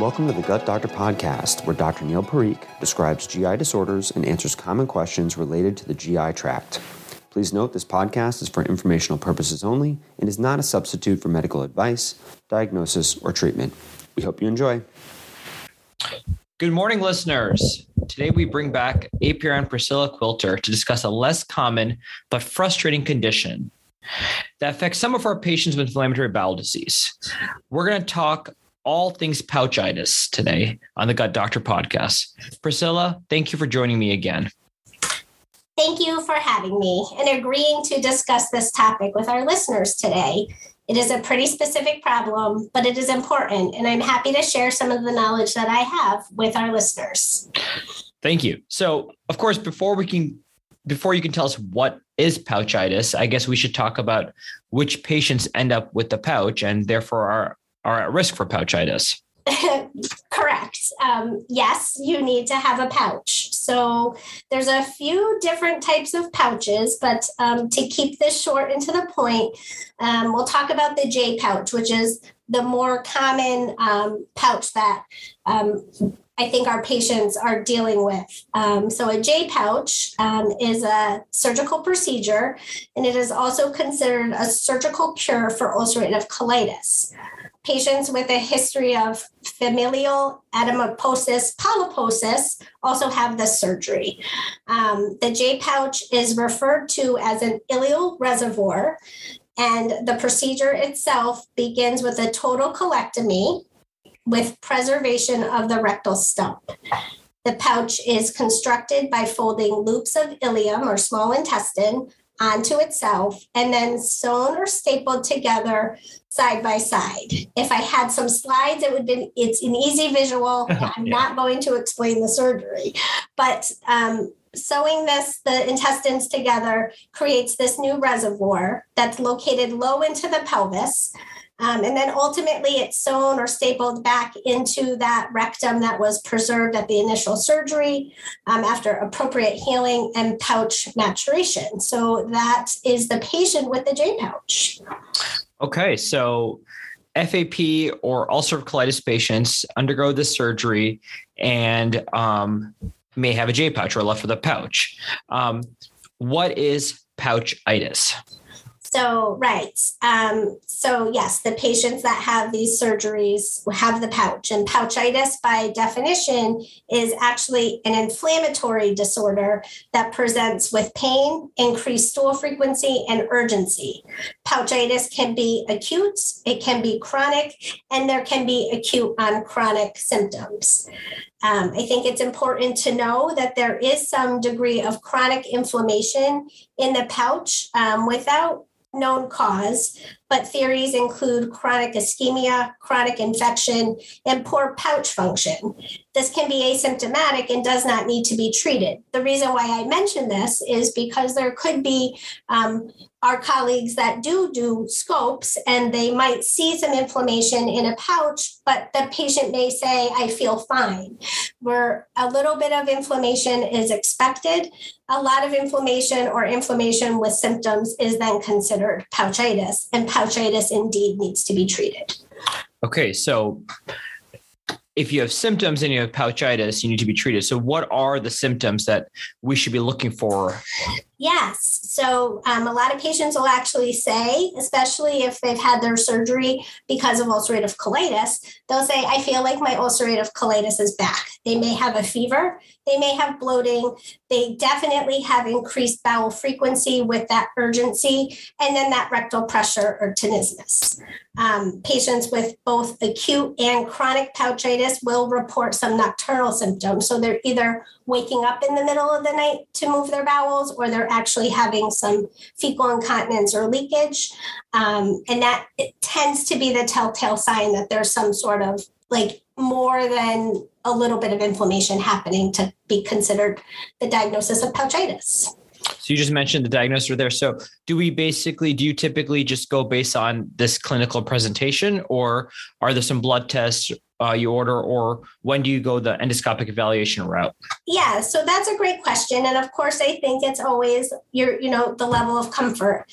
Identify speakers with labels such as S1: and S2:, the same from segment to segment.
S1: Welcome to the Gut Doctor Podcast, where Dr. Neil Parikh describes GI disorders and answers common questions related to the GI tract. Please note this podcast is for informational purposes only and is not a substitute for medical advice, diagnosis, or treatment. We hope you enjoy.
S2: Good morning, listeners. Today we bring back APRN Priscilla Quilter to discuss a less common but frustrating condition that affects some of our patients with inflammatory bowel disease. We're going to talk all things pouchitis today on the Gut Doctor podcast. Priscilla, thank you for joining me again.
S3: Thank you for having me and agreeing to discuss this topic with our listeners today. It is a pretty specific problem, but it is important, and I'm happy to share some of the knowledge that I have with our listeners.
S2: Thank you. So, of course, before we can before you can tell us what is pouchitis, I guess we should talk about which patients end up with the pouch and therefore are are at risk for pouchitis.
S3: Correct. Um, yes, you need to have a pouch. So there's a few different types of pouches, but um, to keep this short and to the point, um, we'll talk about the J pouch, which is the more common um, pouch that um, I think our patients are dealing with. Um, so, a J pouch um, is a surgical procedure, and it is also considered a surgical cure for ulcerative colitis patients with a history of familial adenomatous polyposis also have this surgery. Um, the J pouch is referred to as an ileal reservoir, and the procedure itself begins with a total colectomy with preservation of the rectal stump. The pouch is constructed by folding loops of ileum or small intestine onto itself and then sewn or stapled together side by side. If I had some slides, it would be it's an easy visual. I'm yeah. not going to explain the surgery, but um, sewing this the intestines together creates this new reservoir that's located low into the pelvis um, and then ultimately it's sewn or stapled back into that rectum that was preserved at the initial surgery um, after appropriate healing and pouch maturation. So that is the patient with the J pouch.
S2: Okay. So FAP or ulcerative colitis patients undergo this surgery and um, may have a J pouch or left with a pouch. Um, what is pouchitis?
S3: So, right. Um, so, yes, the patients that have these surgeries have the pouch, and pouchitis, by definition, is actually an inflammatory disorder that presents with pain, increased stool frequency, and urgency. Pouchitis can be acute, it can be chronic, and there can be acute on chronic symptoms. Um, I think it's important to know that there is some degree of chronic inflammation in the pouch um, without known cause, but theories include chronic ischemia, chronic infection, and poor pouch function. This can be asymptomatic and does not need to be treated. The reason why I mention this is because there could be um, our colleagues that do do scopes and they might see some inflammation in a pouch, but the patient may say, I feel fine. Where a little bit of inflammation is expected, a lot of inflammation or inflammation with symptoms is then considered pouchitis, and pouchitis indeed needs to be treated.
S2: Okay, so if you have symptoms and you have pouchitis, you need to be treated. So, what are the symptoms that we should be looking for?
S3: Yes. So, um, a lot of patients will actually say, especially if they've had their surgery because of ulcerative colitis, they'll say, I feel like my ulcerative colitis is back. They may have a fever, they may have bloating, they definitely have increased bowel frequency with that urgency, and then that rectal pressure or tenesmus. Um, patients with both acute and chronic pouchitis will report some nocturnal symptoms. So they're either waking up in the middle of the night to move their bowels or they're actually having some fecal incontinence or leakage. Um, and that tends to be the telltale sign that there's some sort of like more than a little bit of inflammation happening to be considered the diagnosis of pouchitis.
S2: So you just mentioned the diagnosis there. So do we basically, do you typically just go based on this clinical presentation or are there some blood tests uh, you order or when do you go the endoscopic evaluation route?
S3: Yeah, so that's a great question. And of course, I think it's always your, you know, the level of comfort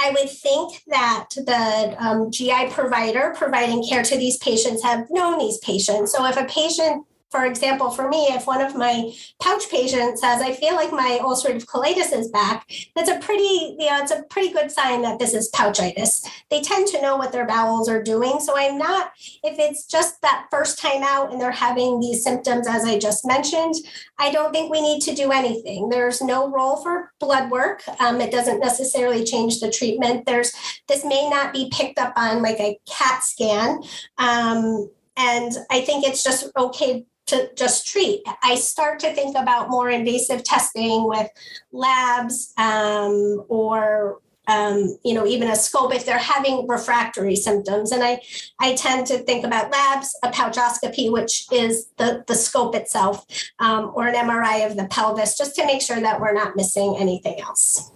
S3: I would think that the um, GI provider providing care to these patients have known these patients. So if a patient for example, for me, if one of my pouch patients says, I feel like my ulcerative colitis is back, that's a pretty, you know, it's a pretty good sign that this is pouchitis. They tend to know what their bowels are doing. So I'm not, if it's just that first time out and they're having these symptoms, as I just mentioned, I don't think we need to do anything. There's no role for blood work. Um, it doesn't necessarily change the treatment. There's, this may not be picked up on like a CAT scan. Um, and I think it's just okay to just treat. I start to think about more invasive testing with labs um, or um, you know even a scope if they're having refractory symptoms. And i i tend to think about labs a pouchoscopy which is the the scope itself um, or an mri of the pelvis just to make sure that we're not missing anything else.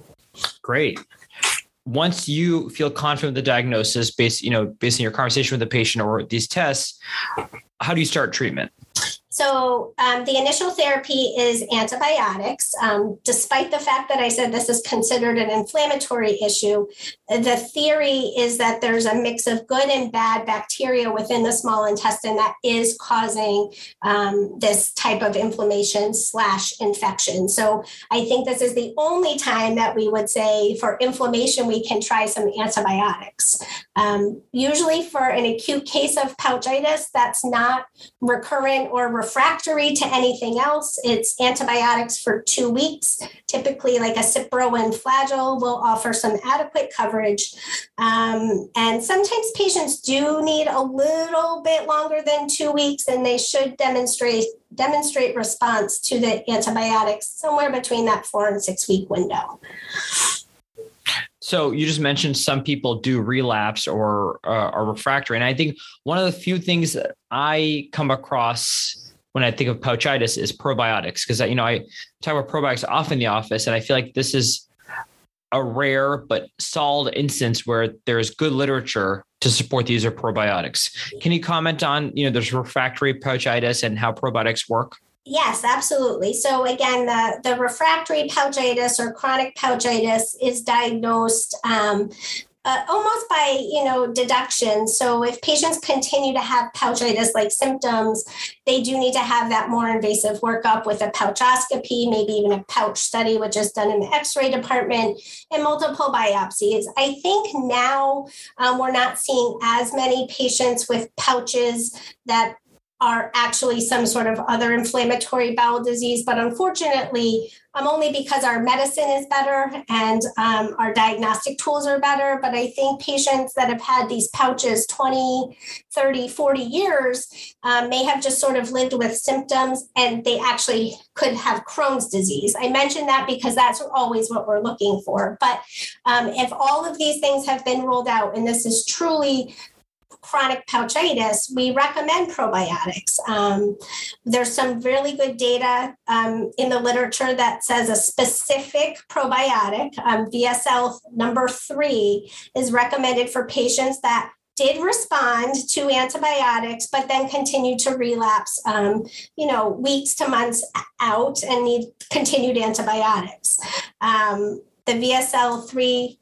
S2: Great. Once you feel confident with the diagnosis based you know based on your conversation with the patient or these tests how do you start treatment
S3: so um, the initial therapy is antibiotics. Um, despite the fact that I said this is considered an inflammatory issue, the theory is that there's a mix of good and bad bacteria within the small intestine that is causing um, this type of inflammation slash infection. So I think this is the only time that we would say for inflammation we can try some antibiotics. Um, usually for an acute case of pouchitis that's not recurrent or refractory to anything else. It's antibiotics for two weeks. Typically, like a Cipro and Flagyl will offer some adequate coverage. Um, and sometimes patients do need a little bit longer than two weeks, and they should demonstrate demonstrate response to the antibiotics somewhere between that four and six week window.
S2: So you just mentioned some people do relapse or uh, are refractory, and I think one of the few things that I come across when I think of pouchitis is probiotics because you know I talk about probiotics often in the office, and I feel like this is a rare but solid instance where there is good literature to support the use of probiotics. Can you comment on you know there's refractory pouchitis and how probiotics work?
S3: Yes, absolutely. So again, the, the refractory pouchitis or chronic pouchitis is diagnosed um, uh, almost by you know deduction. So if patients continue to have pouchitis like symptoms they do need to have that more invasive workup with a pouchoscopy maybe even a pouch study which is done in the x-ray department and multiple biopsies. I think now um, we're not seeing as many patients with pouches that are actually some sort of other inflammatory bowel disease. But unfortunately, um, only because our medicine is better and um, our diagnostic tools are better. But I think patients that have had these pouches 20, 30, 40 years um, may have just sort of lived with symptoms and they actually could have Crohn's disease. I mention that because that's always what we're looking for. But um, if all of these things have been ruled out and this is truly chronic pouchitis, we recommend probiotics. Um, there's some really good data um, in the literature that says a specific probiotic, um, VSL number three, is recommended for patients that did respond to antibiotics, but then continued to relapse, um, you know, weeks to months out and need continued antibiotics. Um, the VSL three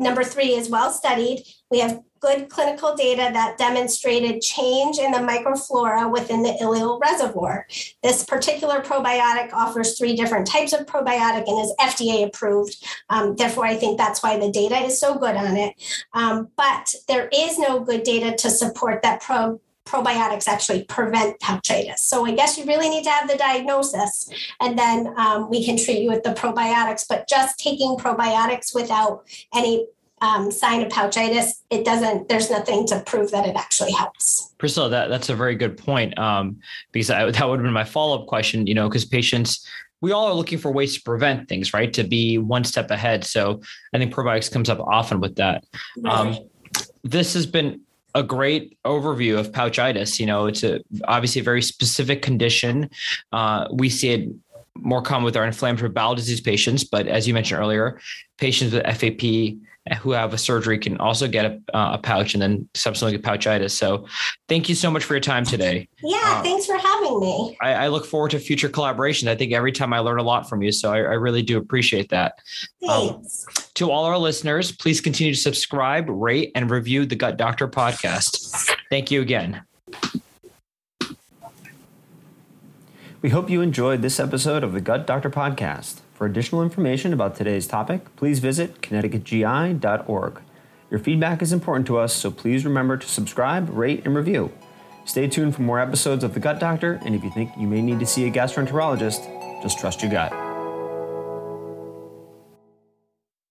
S3: number three is well studied. We have good clinical data that demonstrated change in the microflora within the ileal reservoir. This particular probiotic offers three different types of probiotic and is FDA approved. Um, therefore, I think that's why the data is so good on it. Um, but there is no good data to support that pro probiotics actually prevent pouchitis. So I guess you really need to have the diagnosis and then um, we can treat you with the probiotics. But just taking probiotics without any um, sign of pouchitis, it doesn't, there's nothing to prove that it actually helps.
S2: Priscilla, that, that's a very good point um, because I, that would have been my follow up question, you know, because patients, we all are looking for ways to prevent things, right? To be one step ahead. So I think probiotics comes up often with that. Um, this has been a great overview of pouchitis. You know, it's a obviously a very specific condition. Uh, we see it more common with our inflammatory bowel disease patients, but as you mentioned earlier, patients with FAP who have a surgery can also get a, uh, a pouch and then subsequently get pouchitis. So thank you so much for your time today.
S3: Yeah, uh, thanks for having me.
S2: I, I, look forward to future collaborations. I think every time I learn a lot from you. So I, I really do appreciate that.
S3: Thanks. Um,
S2: to all our listeners, please continue to subscribe, rate, and review the Gut Doctor podcast. Thank you again.
S1: We hope you enjoyed this episode of the Gut Doctor podcast. For additional information about today's topic, please visit connecticutgi.org. Your feedback is important to us, so please remember to subscribe, rate, and review. Stay tuned for more episodes of The Gut Doctor, and if you think you may need to see a gastroenterologist, just trust your gut.